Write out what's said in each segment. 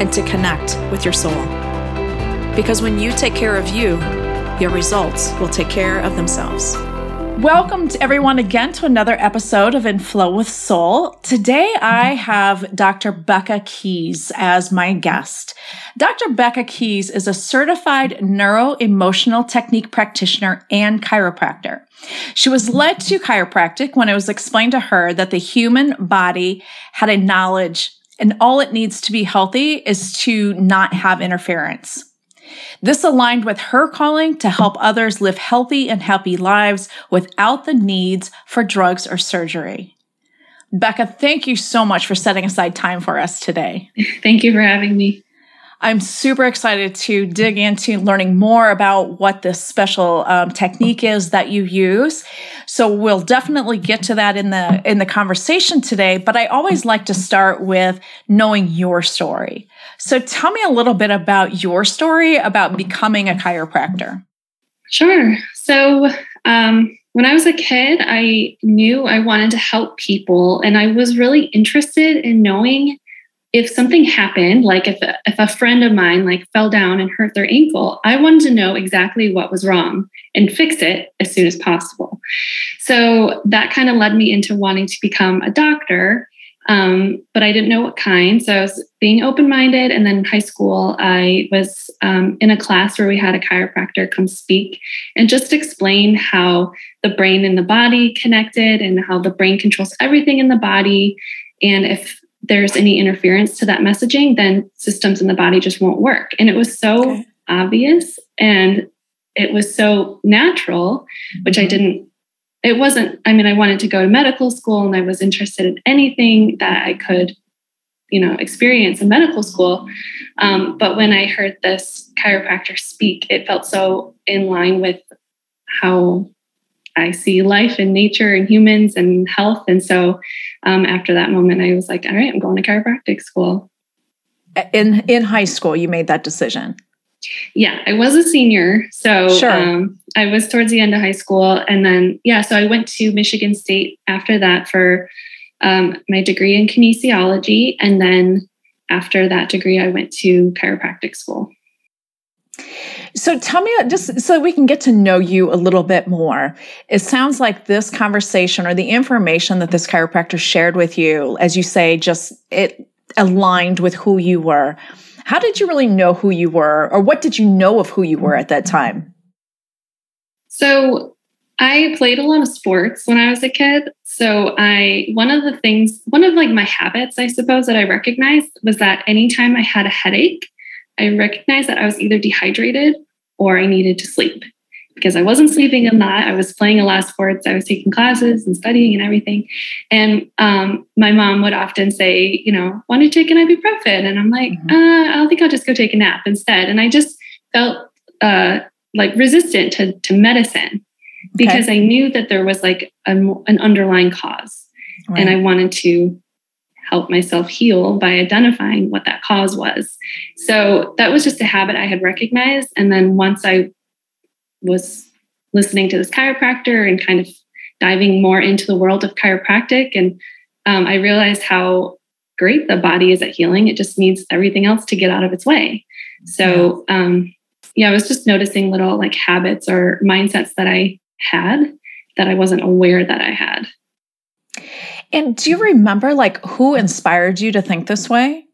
and to connect with your soul. Because when you take care of you, your results will take care of themselves. Welcome to everyone again to another episode of In Flow with Soul. Today I have Dr. Becca Keys as my guest. Dr. Becca Keys is a certified neuro emotional technique practitioner and chiropractor. She was led to chiropractic when it was explained to her that the human body had a knowledge and all it needs to be healthy is to not have interference. This aligned with her calling to help others live healthy and happy lives without the needs for drugs or surgery. Becca, thank you so much for setting aside time for us today. Thank you for having me. I'm super excited to dig into learning more about what this special um, technique is that you use. So we'll definitely get to that in the in the conversation today. But I always like to start with knowing your story. So tell me a little bit about your story about becoming a chiropractor. Sure. So um, when I was a kid, I knew I wanted to help people, and I was really interested in knowing if something happened, like if a, if a friend of mine like fell down and hurt their ankle, I wanted to know exactly what was wrong and fix it as soon as possible. So that kind of led me into wanting to become a doctor, um, but I didn't know what kind. So I was being open minded. And then in high school, I was um, in a class where we had a chiropractor come speak and just explain how the brain and the body connected and how the brain controls everything in the body. And if there's any interference to that messaging, then systems in the body just won't work. And it was so okay. obvious and it was so natural, which mm-hmm. I didn't, it wasn't, I mean, I wanted to go to medical school and I was interested in anything that I could, you know, experience in medical school. Um, but when I heard this chiropractor speak, it felt so in line with how I see life and nature and humans and health. And so um, after that moment, I was like, all right, I'm going to chiropractic school. In in high school, you made that decision. Yeah, I was a senior, so sure. um, I was towards the end of high school, and then yeah, so I went to Michigan State after that for um, my degree in kinesiology, and then after that degree, I went to chiropractic school. So tell me, just so we can get to know you a little bit more. It sounds like this conversation or the information that this chiropractor shared with you, as you say, just it aligned with who you were. How did you really know who you were, or what did you know of who you were at that time? So I played a lot of sports when I was a kid. So I one of the things, one of like my habits, I suppose, that I recognized was that anytime I had a headache, I recognized that I was either dehydrated or I needed to sleep because I wasn't sleeping a lot. I was playing a lot of sports. I was taking classes and studying and everything. And um, my mom would often say, you know, want to take an ibuprofen? And I'm like, mm-hmm. uh, I think I'll just go take a nap instead. And I just felt uh, like resistant to, to medicine because okay. I knew that there was like a, an underlying cause. Right. And I wanted to help myself heal by identifying what that cause was. So that was just a habit I had recognized. And then once I was listening to this chiropractor and kind of diving more into the world of chiropractic, and um, I realized how great the body is at healing. It just needs everything else to get out of its way. So, um, yeah, I was just noticing little like habits or mindsets that I had that I wasn't aware that I had. And do you remember like who inspired you to think this way?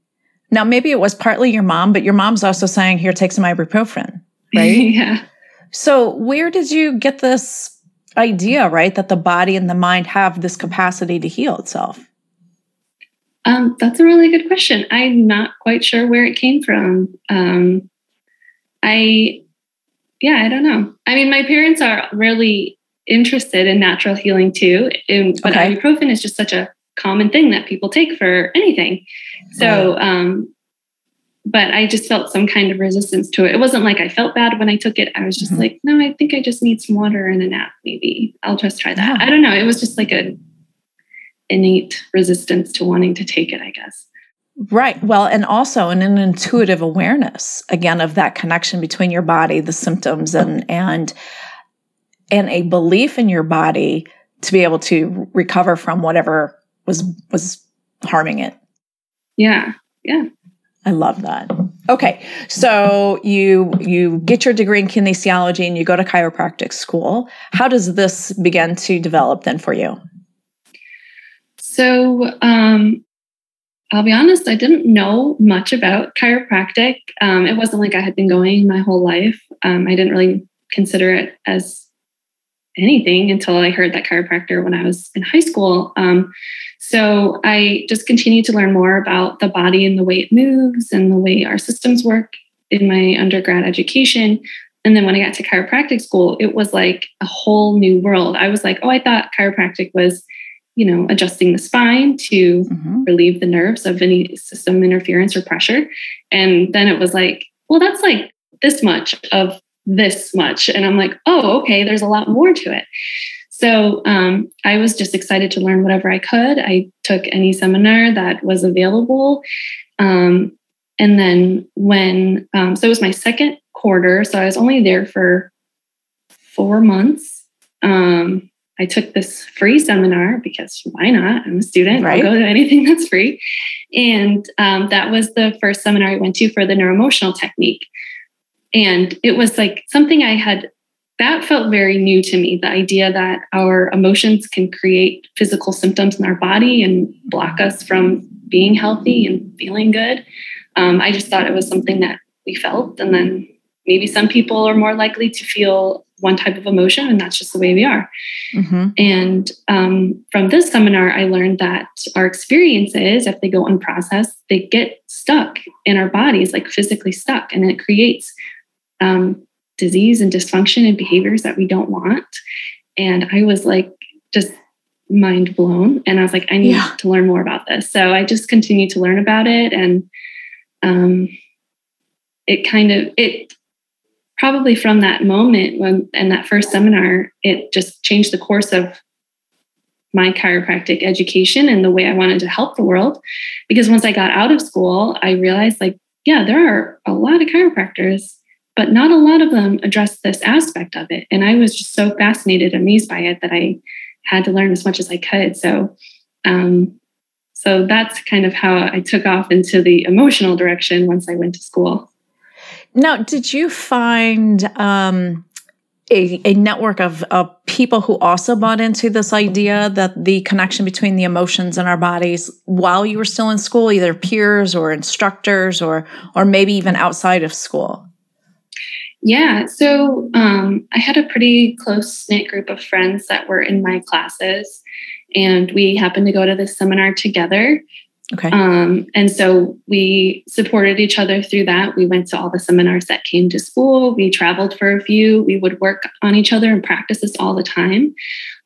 Now, maybe it was partly your mom, but your mom's also saying, here, take some ibuprofen, right? yeah. So, where did you get this idea, right, that the body and the mind have this capacity to heal itself? Um, that's a really good question. I'm not quite sure where it came from. Um, I, yeah, I don't know. I mean, my parents are really interested in natural healing too, and, but okay. ibuprofen is just such a common thing that people take for anything. So, um, but I just felt some kind of resistance to it. It wasn't like I felt bad when I took it. I was just mm-hmm. like, no, I think I just need some water and a nap. Maybe I'll just try that. Yeah. I don't know. It was just like a innate resistance to wanting to take it, I guess. Right. Well, and also an, an intuitive awareness again of that connection between your body, the symptoms, and and and a belief in your body to be able to recover from whatever was was harming it. Yeah. Yeah. I love that. Okay. So you you get your degree in kinesiology and you go to chiropractic school. How does this begin to develop then for you? So um, I'll be honest, I didn't know much about chiropractic. Um, it wasn't like I had been going my whole life. Um, I didn't really consider it as anything until I heard that chiropractor when I was in high school. Um, so I just continued to learn more about the body and the way it moves and the way our systems work in my undergrad education. And then when I got to chiropractic school, it was like a whole new world. I was like, oh, I thought chiropractic was you know, adjusting the spine to mm-hmm. relieve the nerves of any system interference or pressure. And then it was like, well, that's like this much of this much. And I'm like, oh, okay, there's a lot more to it. So um, I was just excited to learn whatever I could. I took any seminar that was available. Um, and then when, um, so it was my second quarter. So I was only there for four months. Um, I took this free seminar because why not? I'm a student. Right. I'll go to anything that's free. And um, that was the first seminar I went to for the neuroemotional technique. And it was like something I had, that felt very new to me the idea that our emotions can create physical symptoms in our body and block us from being healthy and feeling good. Um, I just thought it was something that we felt. And then maybe some people are more likely to feel one type of emotion, and that's just the way we are. Mm-hmm. And um, from this seminar, I learned that our experiences, if they go unprocessed, they get stuck in our bodies, like physically stuck, and it creates um, disease and dysfunction and behaviors that we don't want. And I was like, just mind blown. And I was like, I need yeah. to learn more about this. So I just continued to learn about it. And um, it kind of, it probably from that moment when in that first seminar, it just changed the course of my chiropractic education and the way I wanted to help the world. Because once I got out of school, I realized like, yeah, there are a lot of chiropractors, but not a lot of them address this aspect of it. And I was just so fascinated, amazed by it that I had to learn as much as I could. So, um, so that's kind of how I took off into the emotional direction once I went to school. Now, did you find um, a, a network of, of people who also bought into this idea that the connection between the emotions and our bodies while you were still in school, either peers or instructors or or maybe even outside of school? Yeah, so um, I had a pretty close knit group of friends that were in my classes, and we happened to go to this seminar together. Okay. Um, and so we supported each other through that. We went to all the seminars that came to school. We traveled for a few. We would work on each other and practice this all the time.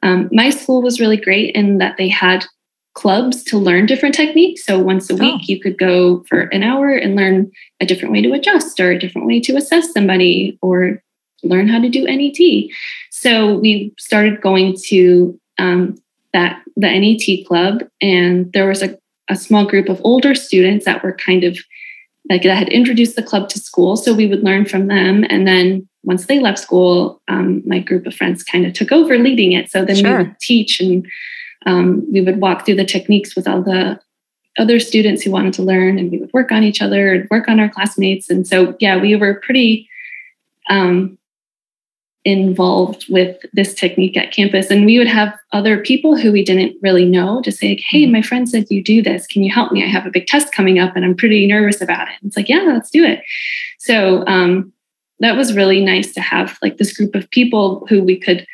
Um, my school was really great in that they had clubs to learn different techniques. So once a week, oh. you could go for an hour and learn a different way to adjust or a different way to assess somebody or learn how to do NET. So we started going to um, that the NET club, and there was a a small group of older students that were kind of like that had introduced the club to school. So we would learn from them. And then once they left school, um, my group of friends kind of took over leading it. So then sure. we would teach and um, we would walk through the techniques with all the other students who wanted to learn and we would work on each other and work on our classmates. And so, yeah, we were pretty um, involved with this technique at campus. And we would have other people who we didn't really know to say like, hey mm-hmm. my friend said you do this. Can you help me? I have a big test coming up and i'm pretty nervous about it. And it's like yeah let's do it. So um, that was really nice to have like this group of people who we could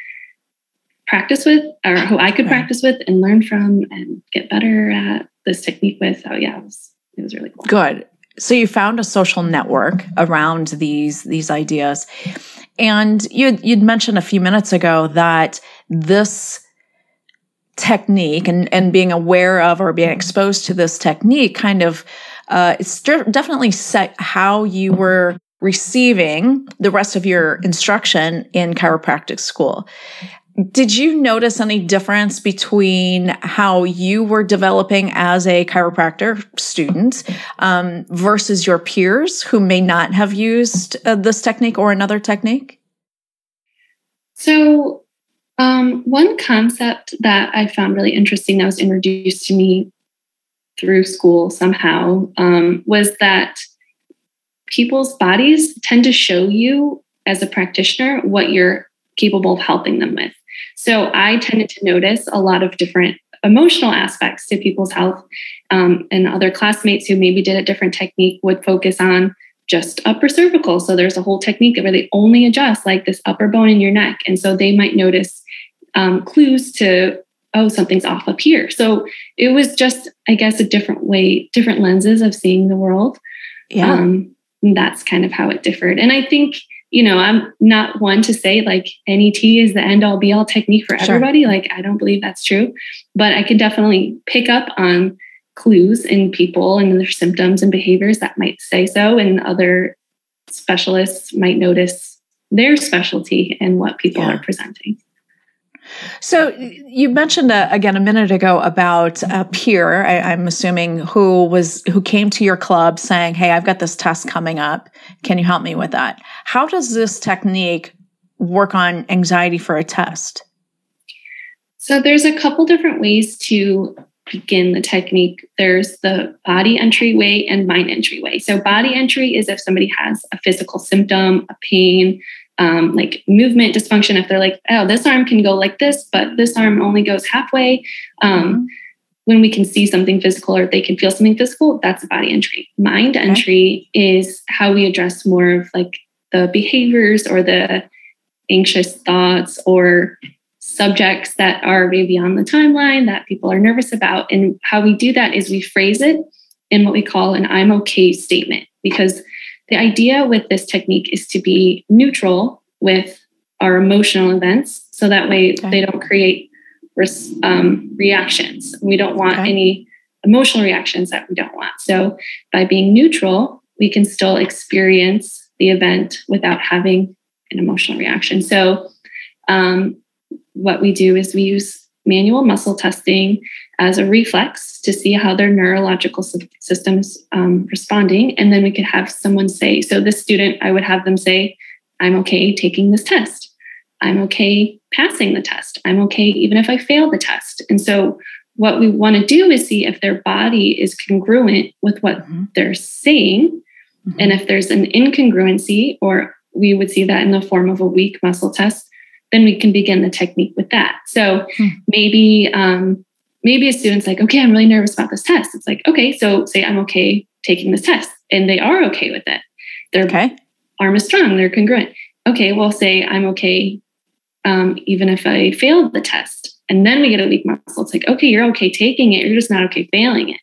practice with or who i could right. practice with and learn from and get better at this technique with so yeah it was, it was really cool good so you found a social network around these these ideas and you you'd mentioned a few minutes ago that this technique and, and being aware of or being exposed to this technique kind of uh, it's definitely set how you were receiving the rest of your instruction in chiropractic school. Did you notice any difference between how you were developing as a chiropractor student um, versus your peers who may not have used uh, this technique or another technique? So, um, one concept that I found really interesting that was introduced to me through school somehow um, was that people's bodies tend to show you as a practitioner what you're capable of helping them with. So I tended to notice a lot of different emotional aspects to people's health. Um, and other classmates who maybe did a different technique would focus on just upper cervical. So there's a whole technique where they only adjust like this upper bone in your neck. And so they might notice um, clues to, oh, something's off up here. So it was just, I guess, a different way, different lenses of seeing the world. Yeah. Um, that's kind of how it differed. And I think you know, I'm not one to say like NET is the end all be all technique for sure. everybody. Like, I don't believe that's true, but I can definitely pick up on clues in people and their symptoms and behaviors that might say so. And other specialists might notice their specialty and what people yeah. are presenting. So you mentioned uh, again a minute ago about a peer. I, am assuming who was who came to your club saying, "Hey, I've got this test coming up. Can you help me with that?" How does this technique work on anxiety for a test? So there's a couple different ways to begin the technique. There's the body entry way and mind entry way. So body entry is if somebody has a physical symptom, a pain, um, like movement dysfunction if they're like oh this arm can go like this but this arm only goes halfway um, mm-hmm. when we can see something physical or they can feel something physical that's a body entry mind okay. entry is how we address more of like the behaviors or the anxious thoughts or subjects that are maybe on the timeline that people are nervous about and how we do that is we phrase it in what we call an i'm okay statement because the idea with this technique is to be neutral with our emotional events so that way okay. they don't create um, reactions. We don't want okay. any emotional reactions that we don't want. So by being neutral, we can still experience the event without having an emotional reaction. So um, what we do is we use manual muscle testing as a reflex to see how their neurological systems um, responding and then we could have someone say so this student i would have them say i'm okay taking this test i'm okay passing the test i'm okay even if i fail the test and so what we want to do is see if their body is congruent with what mm-hmm. they're saying mm-hmm. and if there's an incongruency or we would see that in the form of a weak muscle test then we can begin the technique with that. So hmm. maybe um, maybe a student's like, okay, I'm really nervous about this test. It's like, okay, so say I'm okay taking this test, and they are okay with it. Their okay. arm is strong, they're congruent. Okay, well, say I'm okay um, even if I failed the test, and then we get a weak muscle. It's like, okay, you're okay taking it, you're just not okay failing it.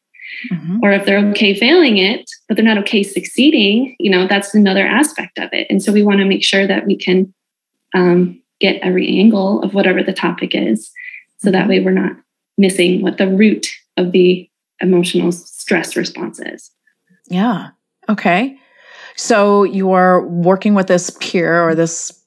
Mm-hmm. Or if they're okay failing it, but they're not okay succeeding, you know, that's another aspect of it. And so we want to make sure that we can um, get every angle of whatever the topic is. So that way we're not missing what the root of the emotional stress response is. Yeah. Okay. So you're working with this peer or this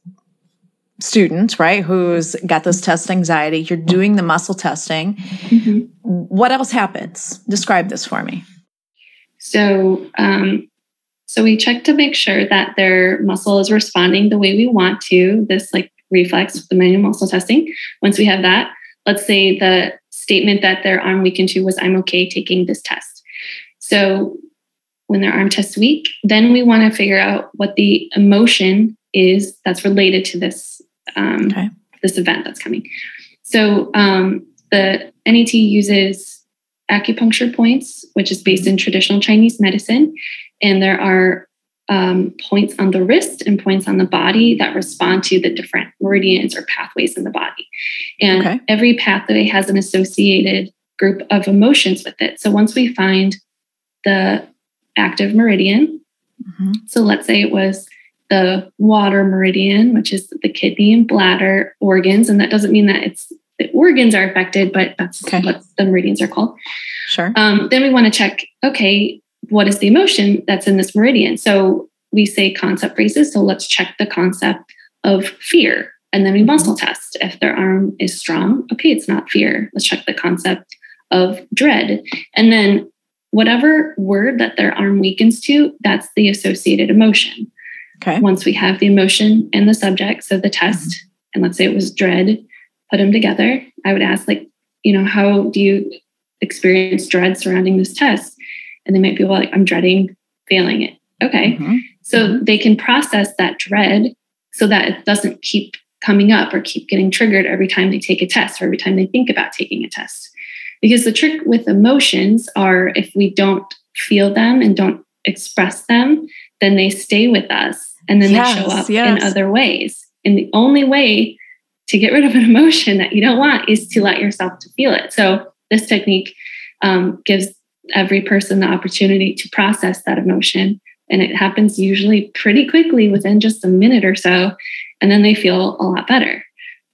student, right, who's got this test anxiety. You're doing the muscle testing. Mm-hmm. What else happens? Describe this for me. So, um, so we check to make sure that their muscle is responding the way we want to. This like reflex with the manual muscle testing. Once we have that, let's say the statement that their arm weakened to was, I'm okay taking this test. So when their arm tests weak, then we want to figure out what the emotion is that's related to this um, okay. this event that's coming. So um, the NET uses acupuncture points, which is based in traditional Chinese medicine, and there are um, points on the wrist and points on the body that respond to the different meridians or pathways in the body. And okay. every pathway has an associated group of emotions with it. So once we find the active meridian, mm-hmm. so let's say it was the water meridian, which is the kidney and bladder organs, and that doesn't mean that it's the organs are affected, but that's okay. what the meridians are called. Sure. Um, then we want to check, okay, what is the emotion that's in this meridian? So we say concept phrases. So let's check the concept of fear. And then we muscle test. If their arm is strong, okay, it's not fear. Let's check the concept of dread. And then whatever word that their arm weakens to, that's the associated emotion. Okay. Once we have the emotion and the subject, so the test, mm-hmm. and let's say it was dread, put them together. I would ask, like, you know, how do you experience dread surrounding this test? And they might be like, I'm dreading failing it. Okay. Mm-hmm. So mm-hmm. they can process that dread so that it doesn't keep coming up or keep getting triggered every time they take a test or every time they think about taking a test. Because the trick with emotions are if we don't feel them and don't express them, then they stay with us and then yes, they show up yes. in other ways. And the only way to get rid of an emotion that you don't want is to let yourself to feel it. So this technique um, gives every person the opportunity to process that emotion. And it happens usually pretty quickly within just a minute or so. And then they feel a lot better.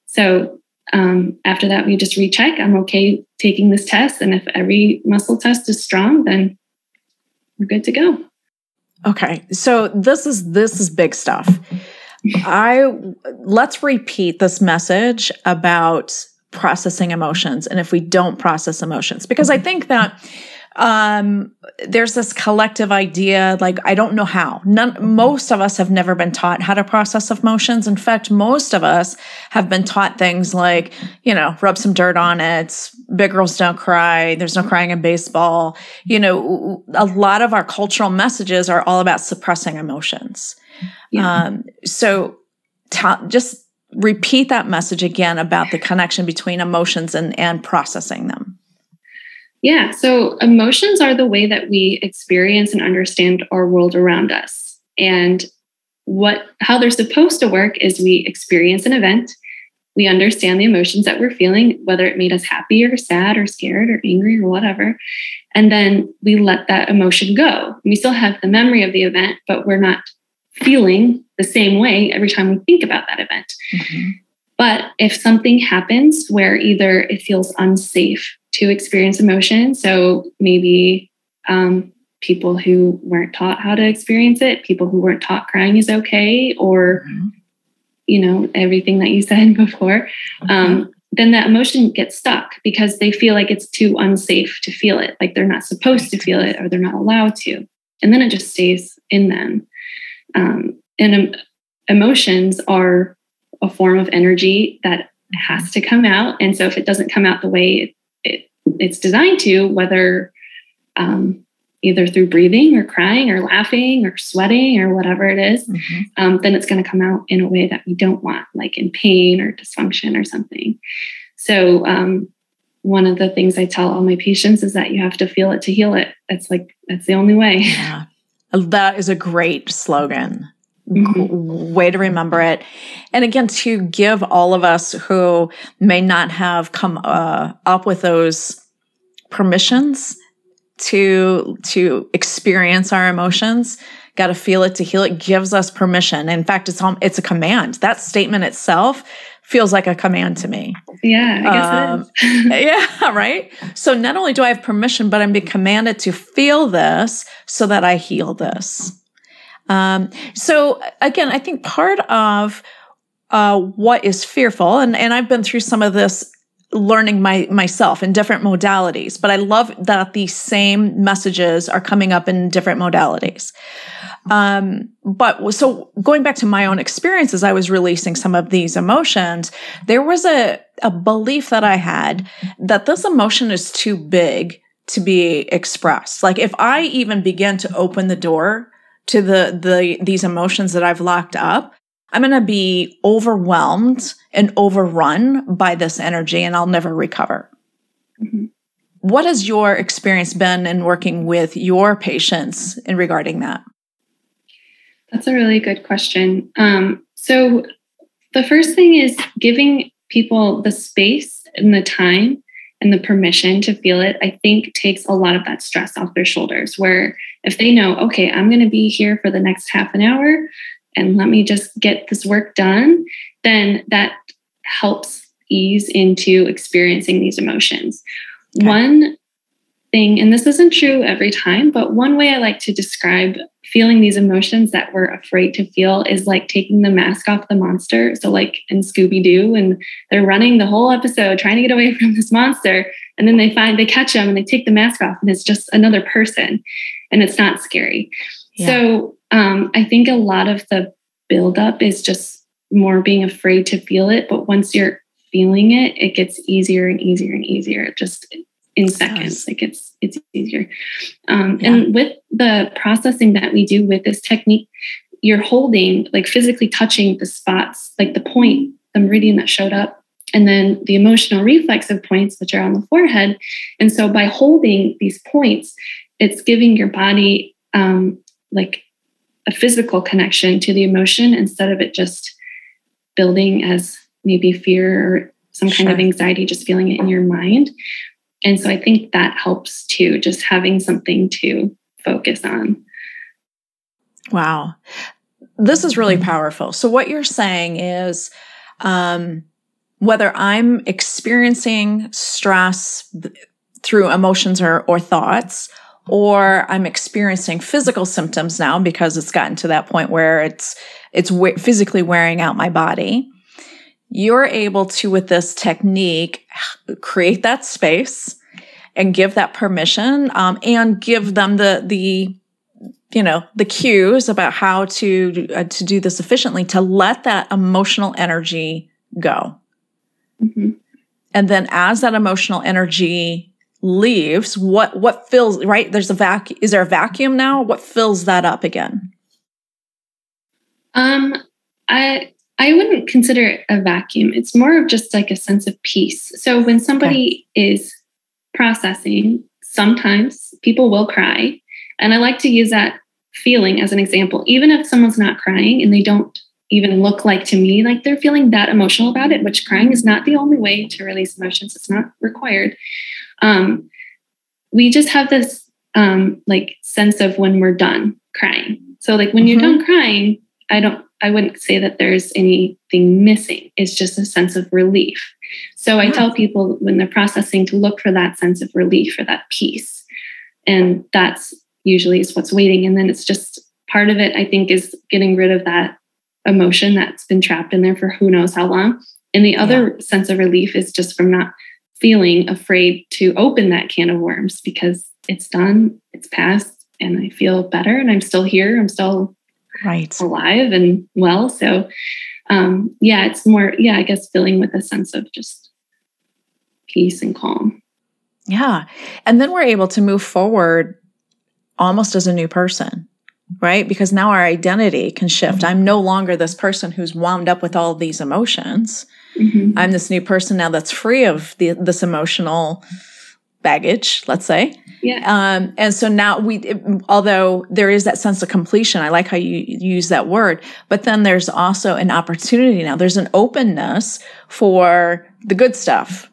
So um, after that, we just recheck. I'm okay taking this test. And if every muscle test is strong, then we're good to go. Okay. So this is this is big stuff. I let's repeat this message about processing emotions and if we don't process emotions because I think that um, there's this collective idea like i don't know how. None most of us have never been taught how to process emotions. In fact most of us have been taught things like you know rub some dirt on it big girls don't cry there's no crying in baseball. You know a lot of our cultural messages are all about suppressing emotions. Yeah. um, so just repeat that message again about the connection between emotions and and processing them yeah. So emotions are the way that we experience and understand our world around us. And what how they're supposed to work is we experience an event, we understand the emotions that we're feeling, whether it made us happy or sad or scared or angry or whatever. And then we let that emotion go. We still have the memory of the event, but we're not feeling the same way every time we think about that event. Mm-hmm. But if something happens where either it feels unsafe to experience emotion. So maybe um, people who weren't taught how to experience it, people who weren't taught crying is okay, or mm-hmm. you know everything that you said before. Okay. Um, then that emotion gets stuck because they feel like it's too unsafe to feel it, like they're not supposed to feel it or they're not allowed to, and then it just stays in them. Um, and um, emotions are a form of energy that has to come out, and so if it doesn't come out the way it's designed to, whether um, either through breathing or crying or laughing or sweating or whatever it is, mm-hmm. um, then it's going to come out in a way that we don't want, like in pain or dysfunction or something. So, um, one of the things I tell all my patients is that you have to feel it to heal it. That's like, that's the only way. Yeah. That is a great slogan. Mm-hmm. way to remember it. And again, to give all of us who may not have come uh, up with those permissions to to experience our emotions, got to feel it to heal it, gives us permission. In fact, it's home it's a command. That statement itself feels like a command to me. Yeah, I guess um, yeah, right. So not only do I have permission, but I'm being commanded to feel this so that I heal this. Um, so again, I think part of uh, what is fearful, and, and I've been through some of this learning my myself in different modalities, but I love that these same messages are coming up in different modalities. Um, but so going back to my own experiences, I was releasing some of these emotions. There was a, a belief that I had that this emotion is too big to be expressed. Like if I even begin to open the door to the the these emotions that I've locked up, I'm going to be overwhelmed and overrun by this energy and I'll never recover. Mm-hmm. What has your experience been in working with your patients in regarding that? That's a really good question. Um, so, the first thing is giving people the space and the time and the permission to feel it, I think takes a lot of that stress off their shoulders. Where if they know, okay, I'm going to be here for the next half an hour and let me just get this work done, then that helps ease into experiencing these emotions. Okay. One thing, and this isn't true every time, but one way I like to describe feeling these emotions that we're afraid to feel is like taking the mask off the monster. So, like in Scooby Doo, and they're running the whole episode trying to get away from this monster. And then they find, they catch him and they take the mask off, and it's just another person. And it's not scary. Yeah. So, um, I think a lot of the buildup is just more being afraid to feel it. But once you're feeling it, it gets easier and easier and easier. Just in seconds. Like it's it's easier. Um, yeah. And with the processing that we do with this technique, you're holding, like physically touching the spots, like the point, the meridian that showed up, and then the emotional reflexive points, which are on the forehead. And so by holding these points, it's giving your body um, like a physical connection to the emotion instead of it just building as maybe fear or some kind sure. of anxiety, just feeling it in your mind. And so I think that helps too, just having something to focus on. Wow. This is really powerful. So, what you're saying is um, whether I'm experiencing stress through emotions or, or thoughts, or I'm experiencing physical symptoms now because it's gotten to that point where it's it's physically wearing out my body you're able to, with this technique, create that space and give that permission um, and give them the, the, you know, the cues about how to, uh, to do this efficiently to let that emotional energy go. Mm-hmm. And then as that emotional energy leaves, what, what fills, right? There's a vacuum. Is there a vacuum now? What fills that up again? Um, I, I wouldn't consider it a vacuum. It's more of just like a sense of peace. So when somebody okay. is processing, sometimes people will cry. And I like to use that feeling as an example. Even if someone's not crying and they don't even look like to me like they're feeling that emotional about it, which crying is not the only way to release emotions, it's not required. Um, we just have this um, like sense of when we're done crying. So, like when mm-hmm. you're done crying, I don't I wouldn't say that there's anything missing. It's just a sense of relief. So I tell people when they're processing to look for that sense of relief or that peace. And that's usually is what's waiting. And then it's just part of it, I think, is getting rid of that emotion that's been trapped in there for who knows how long. And the other yeah. sense of relief is just from not feeling afraid to open that can of worms because it's done, it's past, and I feel better and I'm still here. I'm still right. alive and well. So um yeah it's more yeah i guess filling with a sense of just peace and calm. Yeah. And then we're able to move forward almost as a new person right because now our identity can shift i'm no longer this person who's wound up with all these emotions mm-hmm. i'm this new person now that's free of the, this emotional baggage let's say yeah. Um, and so now we, it, although there is that sense of completion, I like how you use that word, but then there's also an opportunity now. There's an openness for the good stuff,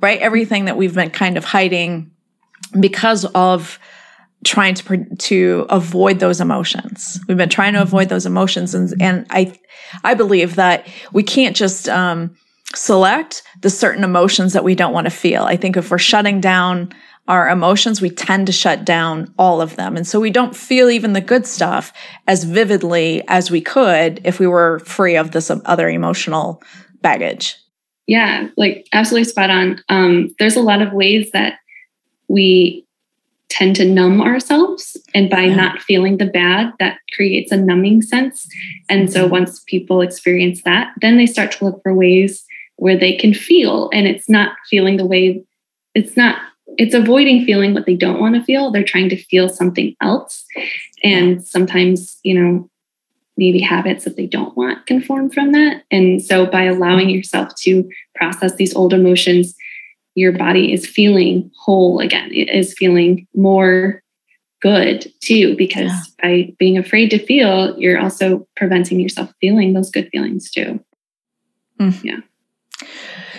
right? Everything that we've been kind of hiding because of trying to to avoid those emotions. We've been trying to avoid those emotions, and and I I believe that we can't just um, select the certain emotions that we don't want to feel. I think if we're shutting down our emotions, we tend to shut down all of them. And so we don't feel even the good stuff as vividly as we could if we were free of this other emotional baggage. Yeah, like absolutely spot on. Um, there's a lot of ways that we tend to numb ourselves. And by yeah. not feeling the bad, that creates a numbing sense. And so mm-hmm. once people experience that, then they start to look for ways where they can feel. And it's not feeling the way, it's not it's avoiding feeling what they don't want to feel. They're trying to feel something else. And sometimes, you know, maybe habits that they don't want can form from that. And so by allowing yourself to process these old emotions, your body is feeling whole again. It is feeling more good too, because yeah. by being afraid to feel, you're also preventing yourself feeling those good feelings too. Mm. Yeah.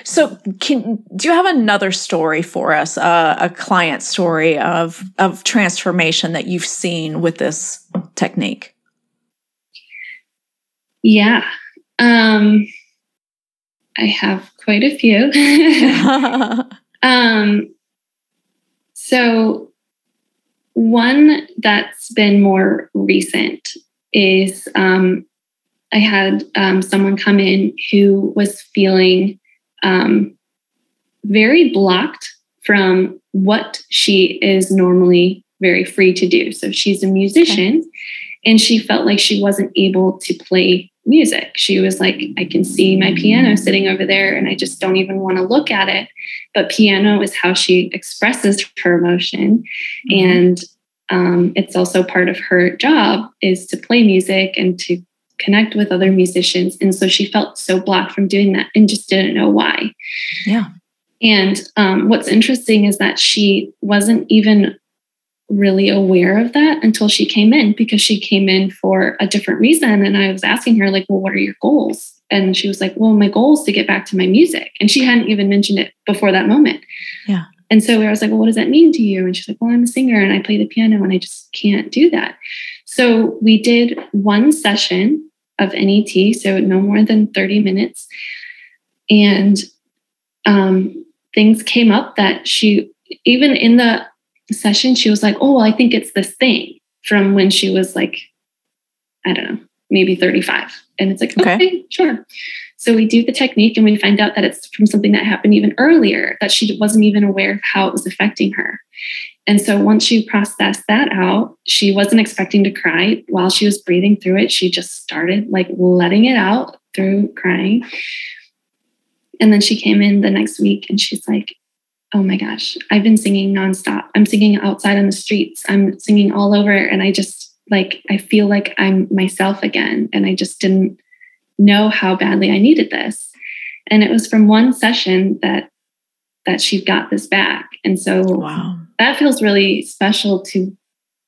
So, can do you have another story for us, uh, a client story of of transformation that you've seen with this technique? Yeah, um, I have quite a few. um, so, one that's been more recent is um, I had um, someone come in who was feeling um, very blocked from what she is normally very free to do. So she's a musician okay. and she felt like she wasn't able to play music. She was like, I can see my piano sitting over there and I just don't even want to look at it. But piano is how she expresses her emotion. Mm-hmm. And um, it's also part of her job is to play music and to connect with other musicians. And so she felt so blocked from doing that and just didn't know why. Yeah. And um, what's interesting is that she wasn't even really aware of that until she came in because she came in for a different reason. And I was asking her, like, well, what are your goals? And she was like, well, my goal is to get back to my music. And she hadn't even mentioned it before that moment. Yeah. And so I was like, well, what does that mean to you? And she's like, well, I'm a singer and I play the piano and I just can't do that. So we did one session of NET, so no more than 30 minutes. And um, things came up that she, even in the session, she was like, oh, well, I think it's this thing from when she was like, I don't know, maybe 35. And it's like, okay, okay sure. So we do the technique and we find out that it's from something that happened even earlier that she wasn't even aware of how it was affecting her. And so once she processed that out, she wasn't expecting to cry while she was breathing through it. She just started like letting it out through crying. And then she came in the next week and she's like, Oh my gosh, I've been singing nonstop. I'm singing outside on the streets. I'm singing all over. And I just like, I feel like I'm myself again. And I just didn't know how badly I needed this. And it was from one session that that she got this back. And so wow that feels really special to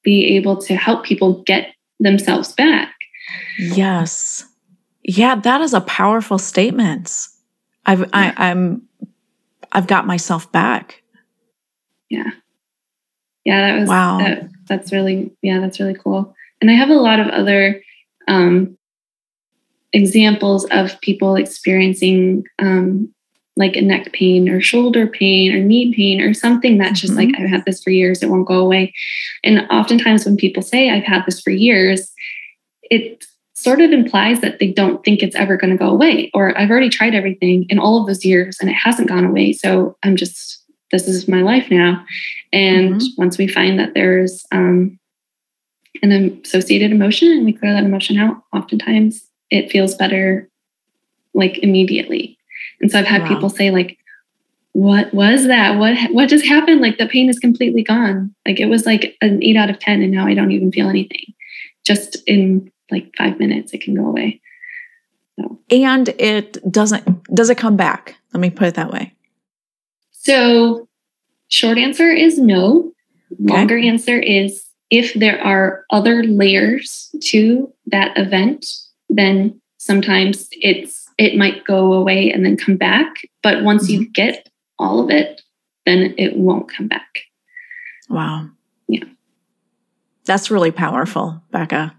be able to help people get themselves back. Yes. Yeah, that is a powerful statement. I've yeah. I, I'm I've got myself back. Yeah. Yeah, that was wow. That, that's really yeah, that's really cool. And I have a lot of other um, examples of people experiencing um, like a neck pain or shoulder pain or knee pain or something that's just mm-hmm. like I've had this for years, it won't go away. And oftentimes when people say I've had this for years, it sort of implies that they don't think it's ever going to go away or I've already tried everything in all of those years and it hasn't gone away. So I'm just this is my life now. And mm-hmm. once we find that there's um, an associated emotion and we clear that emotion out, oftentimes it feels better like immediately. And so I've had wow. people say like, what was that? What what just happened? Like the pain is completely gone. Like it was like an eight out of 10 and now I don't even feel anything. Just in like five minutes, it can go away. So. And it doesn't, does it come back? Let me put it that way. So short answer is no. Longer okay. answer is if there are other layers to that event, then sometimes it's it might go away and then come back. But once mm-hmm. you get all of it, then it won't come back. Wow. Yeah. That's really powerful, Becca.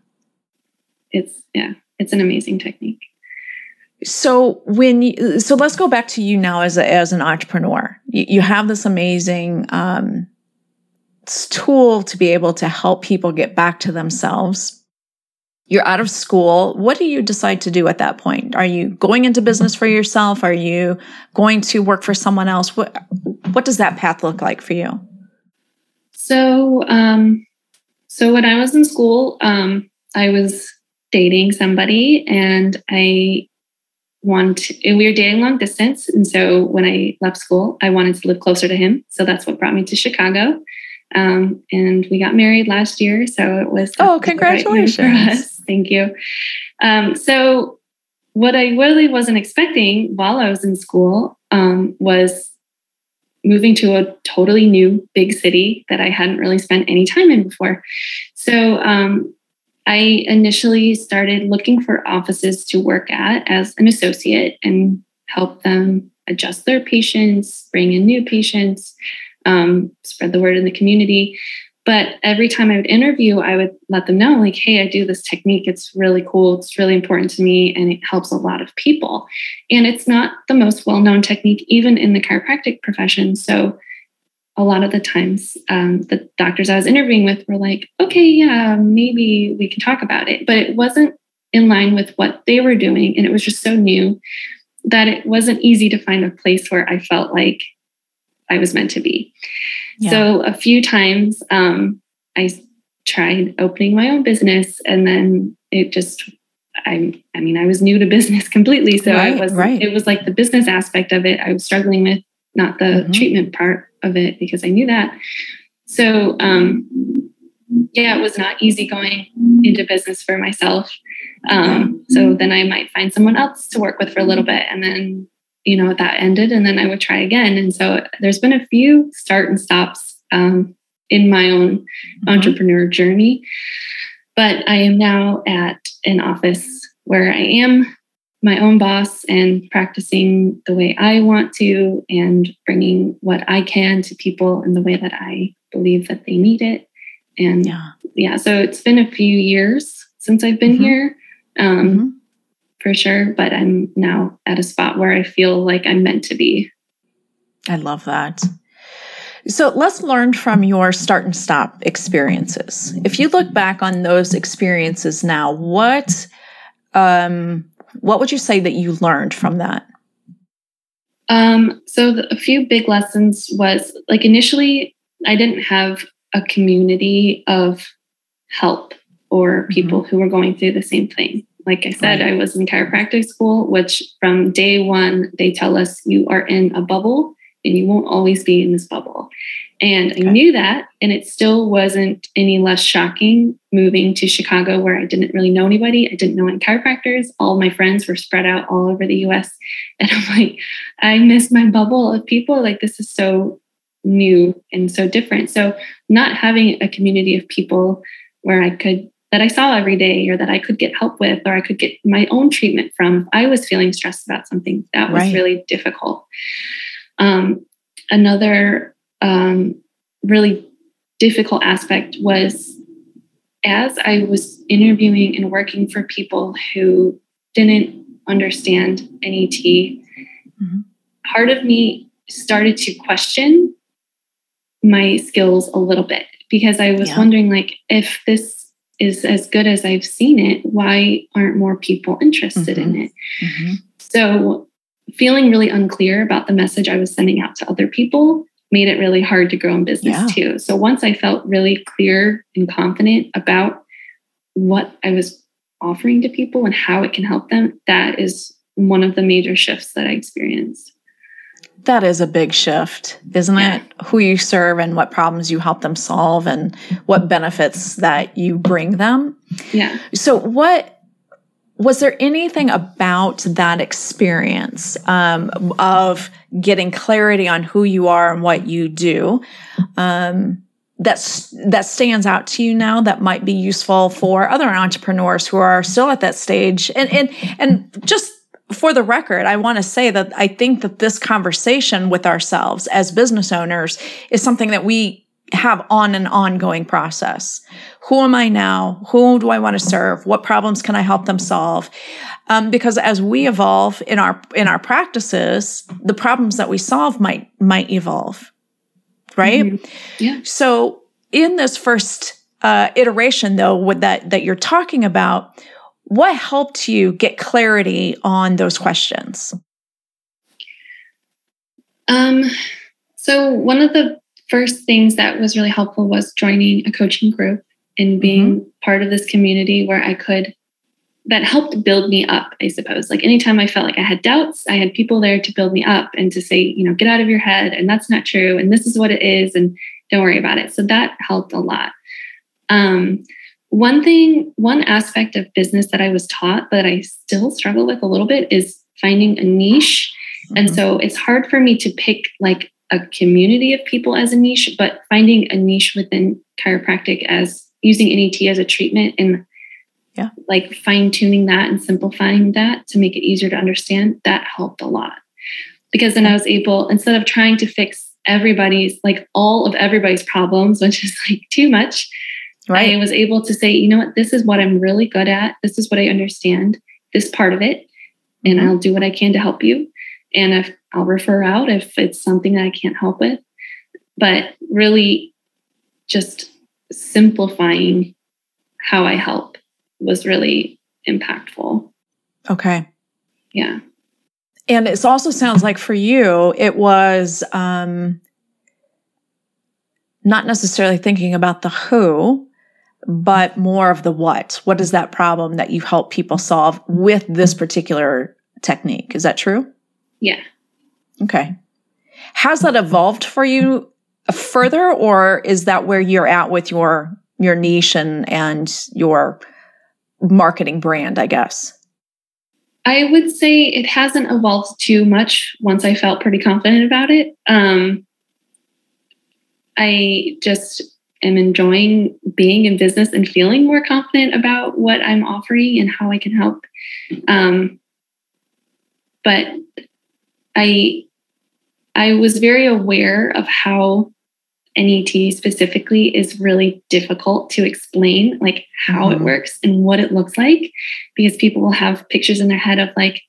It's, yeah, it's an amazing technique. So when you, so let's go back to you now as a, as an entrepreneur. You, you have this amazing um, tool to be able to help people get back to themselves you're out of school. What do you decide to do at that point? Are you going into business for yourself? Are you going to work for someone else? What what does that path look like for you? So, um, so when I was in school, um, I was dating somebody, and I want we were dating long distance. And so when I left school, I wanted to live closer to him. So that's what brought me to Chicago. Um, and we got married last year, so it was oh, congratulations! Thank you. Um, so, what I really wasn't expecting while I was in school um, was moving to a totally new big city that I hadn't really spent any time in before. So, um, I initially started looking for offices to work at as an associate and help them adjust their patients, bring in new patients, um, spread the word in the community. But every time I would interview, I would let them know, like, hey, I do this technique. It's really cool. It's really important to me, and it helps a lot of people. And it's not the most well known technique, even in the chiropractic profession. So a lot of the times um, the doctors I was interviewing with were like, okay, yeah, maybe we can talk about it. But it wasn't in line with what they were doing. And it was just so new that it wasn't easy to find a place where I felt like I was meant to be. Yeah. So a few times um, I tried opening my own business and then it just I I mean I was new to business completely so right, I was right. it was like the business aspect of it I was struggling with not the mm-hmm. treatment part of it because I knew that. So, um, yeah, it was not easy going into business for myself. Um, so then I might find someone else to work with for a little bit, and then you know that ended, and then I would try again. And so there's been a few start and stops um, in my own mm-hmm. entrepreneur journey, but I am now at an office where I am my own boss and practicing the way I want to and bringing what I can to people in the way that I believe that they need it. And yeah, yeah so it's been a few years since I've been mm-hmm. here. Um, mm-hmm. For sure, but I'm now at a spot where I feel like I'm meant to be. I love that. So let's learn from your start and stop experiences. If you look back on those experiences now, what um, what would you say that you learned from that? Um, so the, a few big lessons was like initially I didn't have a community of help or mm-hmm. people mm-hmm. who were going through the same thing. Like I said, right. I was in chiropractic school, which from day one, they tell us you are in a bubble and you won't always be in this bubble. And okay. I knew that, and it still wasn't any less shocking moving to Chicago, where I didn't really know anybody. I didn't know any chiropractors. All my friends were spread out all over the US. And I'm like, I miss my bubble of people. Like, this is so new and so different. So, not having a community of people where I could that I saw every day or that I could get help with or I could get my own treatment from if I was feeling stressed about something that was right. really difficult. Um, another um, really difficult aspect was as I was interviewing and working for people who didn't understand NET, mm-hmm. part of me started to question my skills a little bit because I was yeah. wondering like if this is as good as I've seen it, why aren't more people interested mm-hmm. in it? Mm-hmm. So feeling really unclear about the message I was sending out to other people made it really hard to grow in business yeah. too. So once I felt really clear and confident about what I was offering to people and how it can help them, that is one of the major shifts that I experienced. That is a big shift, isn't yeah. it? Who you serve and what problems you help them solve and what benefits that you bring them. Yeah. So, what was there anything about that experience um, of getting clarity on who you are and what you do um, that stands out to you now that might be useful for other entrepreneurs who are still at that stage? And and and just for the record, I want to say that I think that this conversation with ourselves as business owners is something that we have on an ongoing process. Who am I now? Who do I want to serve? What problems can I help them solve? Um, because as we evolve in our in our practices, the problems that we solve might might evolve, right? Mm-hmm. Yeah. So in this first uh, iteration, though, with that that you're talking about, what helped you get clarity on those questions? Um. So one of the first things that was really helpful was joining a coaching group and being mm-hmm. part of this community where I could that helped build me up, I suppose. Like anytime I felt like I had doubts, I had people there to build me up and to say, you know, get out of your head and that's not true and this is what it is and don't worry about it. So that helped a lot. Um, one thing, one aspect of business that I was taught that I still struggle with a little bit is finding a niche. Mm-hmm. And so it's hard for me to pick like a community of people as a niche, but finding a niche within chiropractic as using NET as a treatment and yeah. like fine tuning that and simplifying that to make it easier to understand, that helped a lot. Because then I was able, instead of trying to fix everybody's, like all of everybody's problems, which is like too much, Right. I was able to say, you know what, this is what I'm really good at. This is what I understand, this part of it. And mm-hmm. I'll do what I can to help you. And if I'll refer out if it's something that I can't help with. But really just simplifying how I help was really impactful. Okay. Yeah. And it also sounds like for you, it was um, not necessarily thinking about the who, but more of the what. What is that problem that you help people solve with this particular technique? Is that true? Yeah. Okay. Has that evolved for you further, or is that where you're at with your your niche and and your marketing brand? I guess. I would say it hasn't evolved too much once I felt pretty confident about it. Um, I just am enjoying being in business and feeling more confident about what I'm offering and how I can help. Um, but I I was very aware of how NET specifically is really difficult to explain, like how mm-hmm. it works and what it looks like, because people will have pictures in their head of like,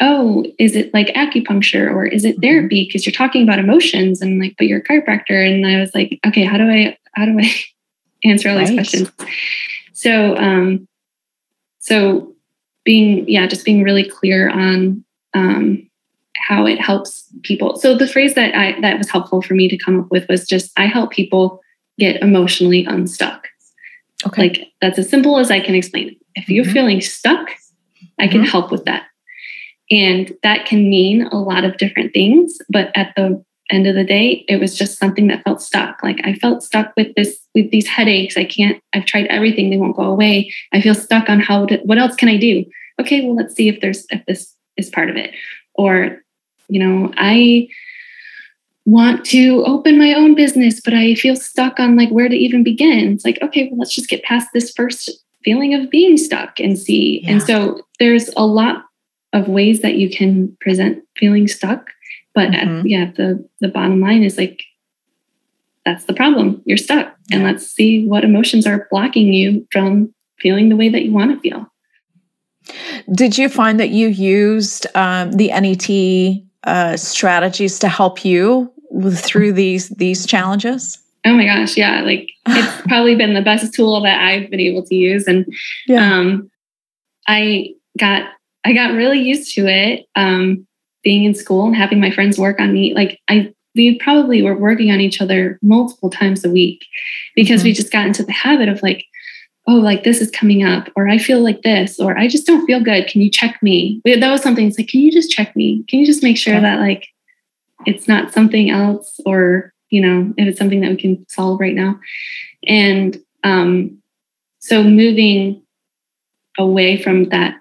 oh, is it like acupuncture or is it mm-hmm. therapy? Because you're talking about emotions and like, but you're a chiropractor. And I was like, okay, how do I how do I answer all these questions? So um so being yeah, just being really clear on um how it helps people. So the phrase that I that was helpful for me to come up with was just I help people get emotionally unstuck. Okay. Like that's as simple as I can explain it. If you're mm-hmm. feeling stuck, I can mm-hmm. help with that. And that can mean a lot of different things, but at the end of the day, it was just something that felt stuck. Like I felt stuck with this, with these headaches. I can't, I've tried everything. They won't go away. I feel stuck on how to, what else can I do? Okay, well, let's see if there's, if this is part of it. Or, you know, I want to open my own business, but I feel stuck on like where to even begin. It's like, okay, well, let's just get past this first feeling of being stuck and see. Yeah. And so there's a lot of ways that you can present feeling stuck. But mm-hmm. at, yeah, the the bottom line is like that's the problem. You're stuck, and let's see what emotions are blocking you from feeling the way that you want to feel. Did you find that you used um, the NET uh, strategies to help you through these these challenges? Oh my gosh, yeah! Like it's probably been the best tool that I've been able to use, and yeah. um, I got I got really used to it. Um, being in school and having my friends work on me, like I we probably were working on each other multiple times a week because mm-hmm. we just got into the habit of like, oh, like this is coming up, or I feel like this, or I just don't feel good. Can you check me? That was something. It's like, can you just check me? Can you just make sure that like it's not something else, or you know, if it's something that we can solve right now? And um, so moving away from that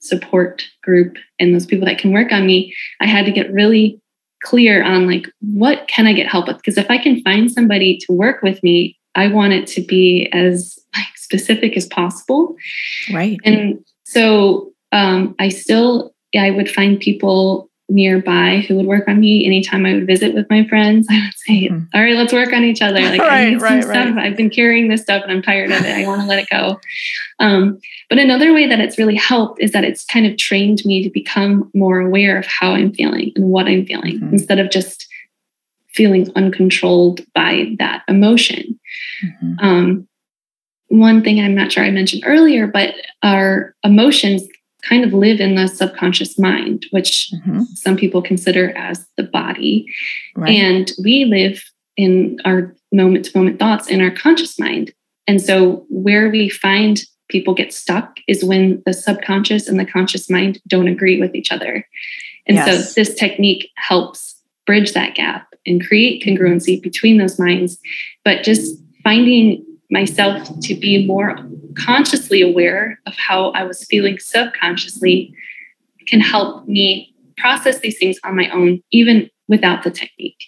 support group and those people that can work on me, I had to get really clear on like what can I get help with? Because if I can find somebody to work with me, I want it to be as specific as possible. Right. And so um, I still I would find people nearby who would work on me anytime I would visit with my friends. I would say, mm. "All right, let's work on each other." Like right, I need right, some right. stuff. I've been carrying this stuff and I'm tired of it. I want to let it go. Um, but another way that it's really helped is that it's kind of trained me to become more aware of how I'm feeling and what I'm feeling mm-hmm. instead of just feeling uncontrolled by that emotion. Mm-hmm. Um, one thing I'm not sure I mentioned earlier, but our emotions kind of live in the subconscious mind, which mm-hmm. some people consider as the body. Right. And we live in our moment to moment thoughts in our conscious mind. And so, where we find people get stuck is when the subconscious and the conscious mind don't agree with each other. And yes. so, this technique helps bridge that gap and create congruency between those minds. But just finding myself to be more consciously aware of how I was feeling subconsciously can help me process these things on my own, even without the technique.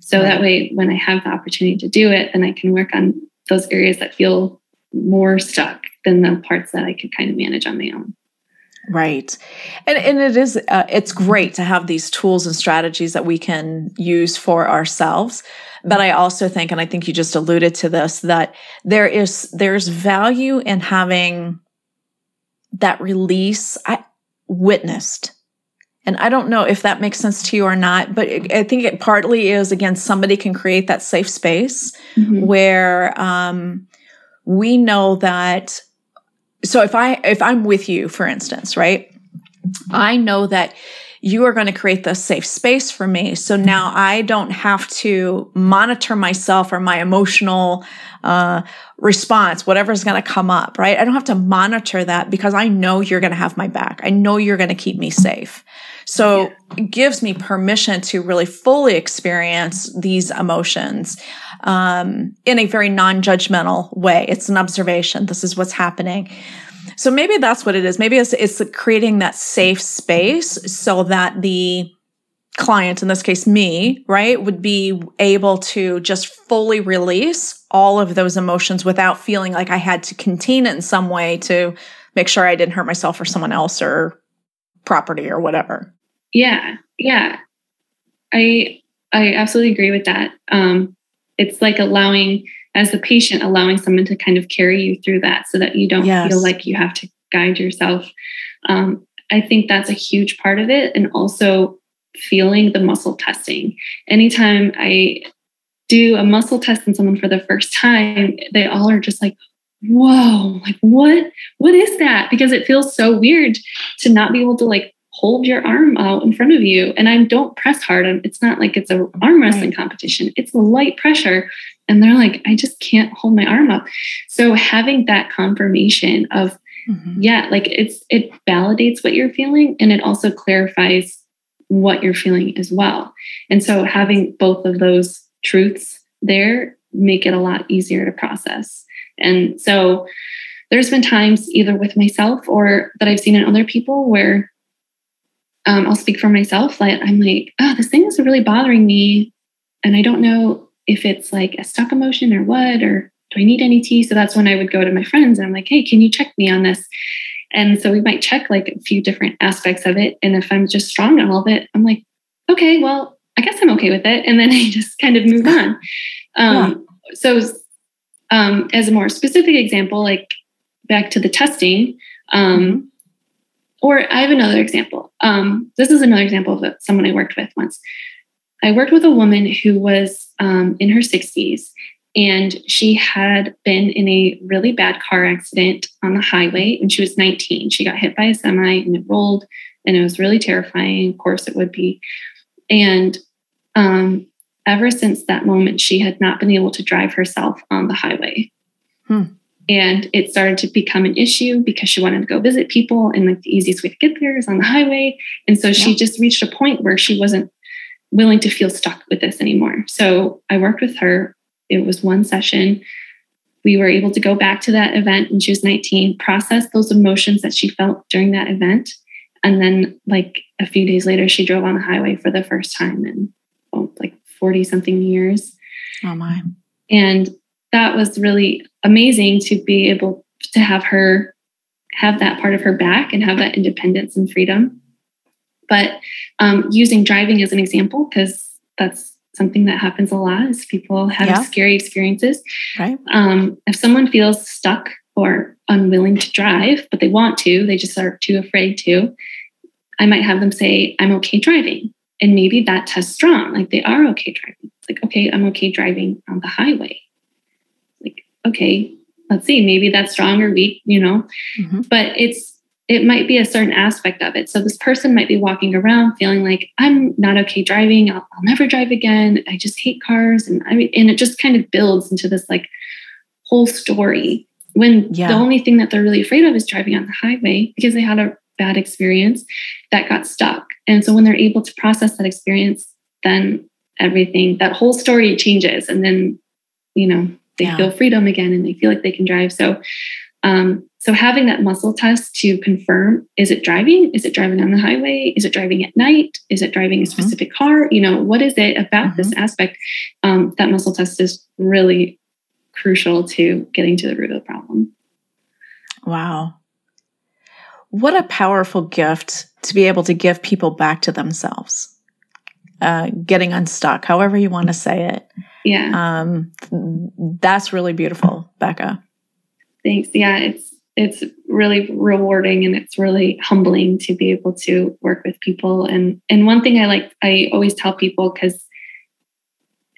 So that way, when I have the opportunity to do it, then I can work on those areas that feel more stuck than the parts that I could kind of manage on my own. Right. And and it is uh, it's great to have these tools and strategies that we can use for ourselves. But I also think and I think you just alluded to this that there is there's value in having that release I, witnessed. And I don't know if that makes sense to you or not, but I think it partly is again somebody can create that safe space mm-hmm. where um, we know that so if I if I'm with you, for instance, right? I know that you are going to create this safe space for me. So now I don't have to monitor myself or my emotional uh, response, whatever's going to come up, right? I don't have to monitor that because I know you're going to have my back. I know you're going to keep me safe. So yeah. it gives me permission to really fully experience these emotions um, in a very non-judgmental way. It's an observation. This is what's happening. So maybe that's what it is. Maybe it's, it's creating that safe space so that the client, in this case me, right, would be able to just fully release all of those emotions without feeling like I had to contain it in some way to make sure I didn't hurt myself or someone else or property or whatever. Yeah. Yeah. I I absolutely agree with that. Um it's like allowing as the patient allowing someone to kind of carry you through that so that you don't yes. feel like you have to guide yourself um, i think that's a huge part of it and also feeling the muscle testing anytime i do a muscle test on someone for the first time they all are just like whoa like what what is that because it feels so weird to not be able to like hold your arm out in front of you and I don't press hard. It's not like it's a arm wrestling competition. It's light pressure. And they're like, I just can't hold my arm up. So having that confirmation of, mm-hmm. yeah, like it's it validates what you're feeling and it also clarifies what you're feeling as well. And so having both of those truths there make it a lot easier to process. And so there's been times either with myself or that I've seen in other people where um, I'll speak for myself. Like I'm like, oh, this thing is really bothering me, and I don't know if it's like a stuck emotion or what, or do I need NET? So that's when I would go to my friends and I'm like, hey, can you check me on this? And so we might check like a few different aspects of it. And if I'm just strong on all of it, I'm like, okay, well, I guess I'm okay with it. And then I just kind of move on. Um, yeah. So, um, as a more specific example, like back to the testing, um, mm-hmm. or I have another example. Um, this is another example of someone I worked with once. I worked with a woman who was um, in her 60s and she had been in a really bad car accident on the highway when she was 19. She got hit by a semi and it rolled, and it was really terrifying. Of course, it would be. And um, ever since that moment, she had not been able to drive herself on the highway. Hmm. And it started to become an issue because she wanted to go visit people, and like the easiest way to get there is on the highway. And so she just reached a point where she wasn't willing to feel stuck with this anymore. So I worked with her. It was one session. We were able to go back to that event when she was 19, process those emotions that she felt during that event. And then, like a few days later, she drove on the highway for the first time in oh, like 40 something years. Oh, my. And that was really amazing to be able to have her have that part of her back and have that independence and freedom. But um, using driving as an example, because that's something that happens a lot is people have yeah. scary experiences. Right. Um, if someone feels stuck or unwilling to drive, but they want to, they just are too afraid to, I might have them say, I'm okay driving. And maybe that test strong, like they are okay driving. It's like, okay, I'm okay driving on the highway Like, okay, let's see, maybe that's strong or weak, you know. Mm-hmm. But it's it might be a certain aspect of it. So this person might be walking around feeling like I'm not okay driving. I'll, I'll never drive again. I just hate cars, and I mean, and it just kind of builds into this like whole story. When yeah. the only thing that they're really afraid of is driving on the highway because they had a bad experience that got stuck. And so when they're able to process that experience, then everything that whole story changes, and then you know they yeah. feel freedom again and they feel like they can drive. So, um, so having that muscle test to confirm is it driving? Is it driving on the highway? Is it driving at night? Is it driving a mm-hmm. specific mm-hmm. car? You know, what is it about mm-hmm. this aspect? Um, that muscle test is really crucial to getting to the root of the problem. Wow. What a powerful gift to be able to give people back to themselves. Uh, getting unstuck, however you want to say it. Yeah. Um, that's really beautiful, Becca. Thanks. Yeah, it's it's really rewarding and it's really humbling to be able to work with people. And and one thing I like, I always tell people because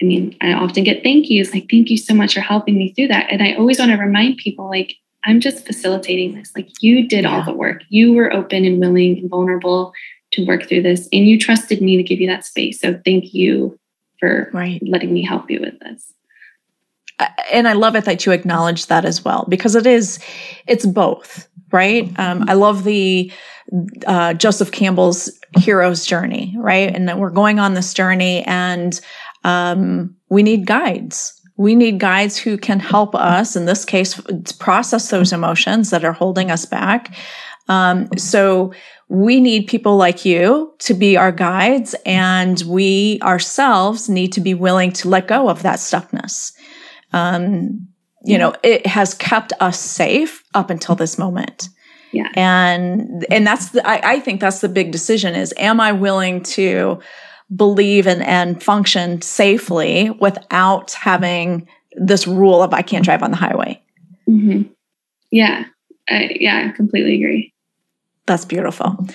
I mean, I often get thank yous, like, thank you so much for helping me through that. And I always want to remind people, like, I'm just facilitating this. Like, you did yeah. all the work. You were open and willing and vulnerable to work through this, and you trusted me to give you that space. So, thank you for right. letting me help you with this. And I love it that you acknowledge that as well, because it is, it's both, right? Um, I love the uh, Joseph Campbell's hero's journey, right? And that we're going on this journey, and um, we need guides. We need guides who can help us, in this case, process those emotions that are holding us back. Um, so we need people like you to be our guides, and we ourselves need to be willing to let go of that stuckness. Um, you know, it has kept us safe up until this moment. Yeah. And and that's the I, I think that's the big decision is am I willing to believe and, and function safely without having this rule of I can't drive on the highway. Mm-hmm. Yeah. I, yeah, I completely agree. That's beautiful.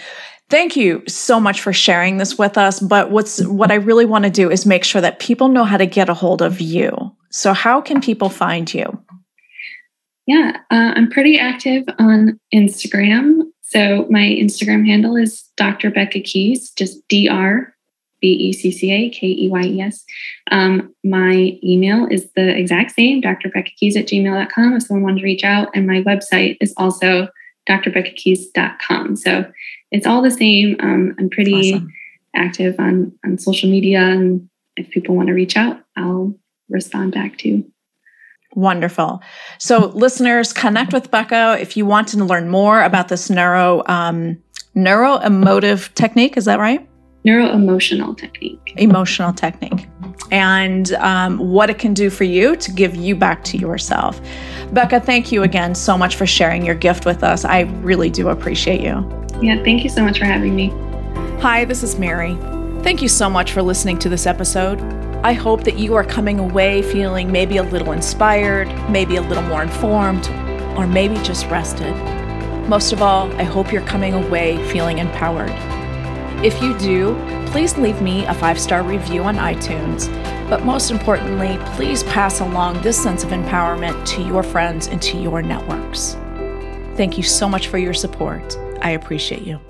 Thank you so much for sharing this with us. But what's what I really want to do is make sure that people know how to get a hold of you. So, how can people find you? Yeah, uh, I'm pretty active on Instagram. So, my Instagram handle is Dr. Becca Keyes, just Dr. B E C C A K E Y E S. Um, my email is the exact same, drbeccakeyes at gmail.com if someone wanted to reach out. And my website is also drbeccakeyes.com. So it's all the same. Um, I'm pretty awesome. active on, on social media. And if people want to reach out, I'll respond back to. Wonderful. So, listeners, connect with Becca if you want to learn more about this neuro um, neuro emotive technique. Is that right? neuro emotional technique. Emotional technique. And um, what it can do for you to give you back to yourself. Becca, thank you again so much for sharing your gift with us. I really do appreciate you. Yeah, thank you so much for having me. Hi, this is Mary. Thank you so much for listening to this episode. I hope that you are coming away feeling maybe a little inspired, maybe a little more informed, or maybe just rested. Most of all, I hope you're coming away feeling empowered. If you do, please leave me a five star review on iTunes. But most importantly, please pass along this sense of empowerment to your friends and to your networks. Thank you so much for your support. I appreciate you.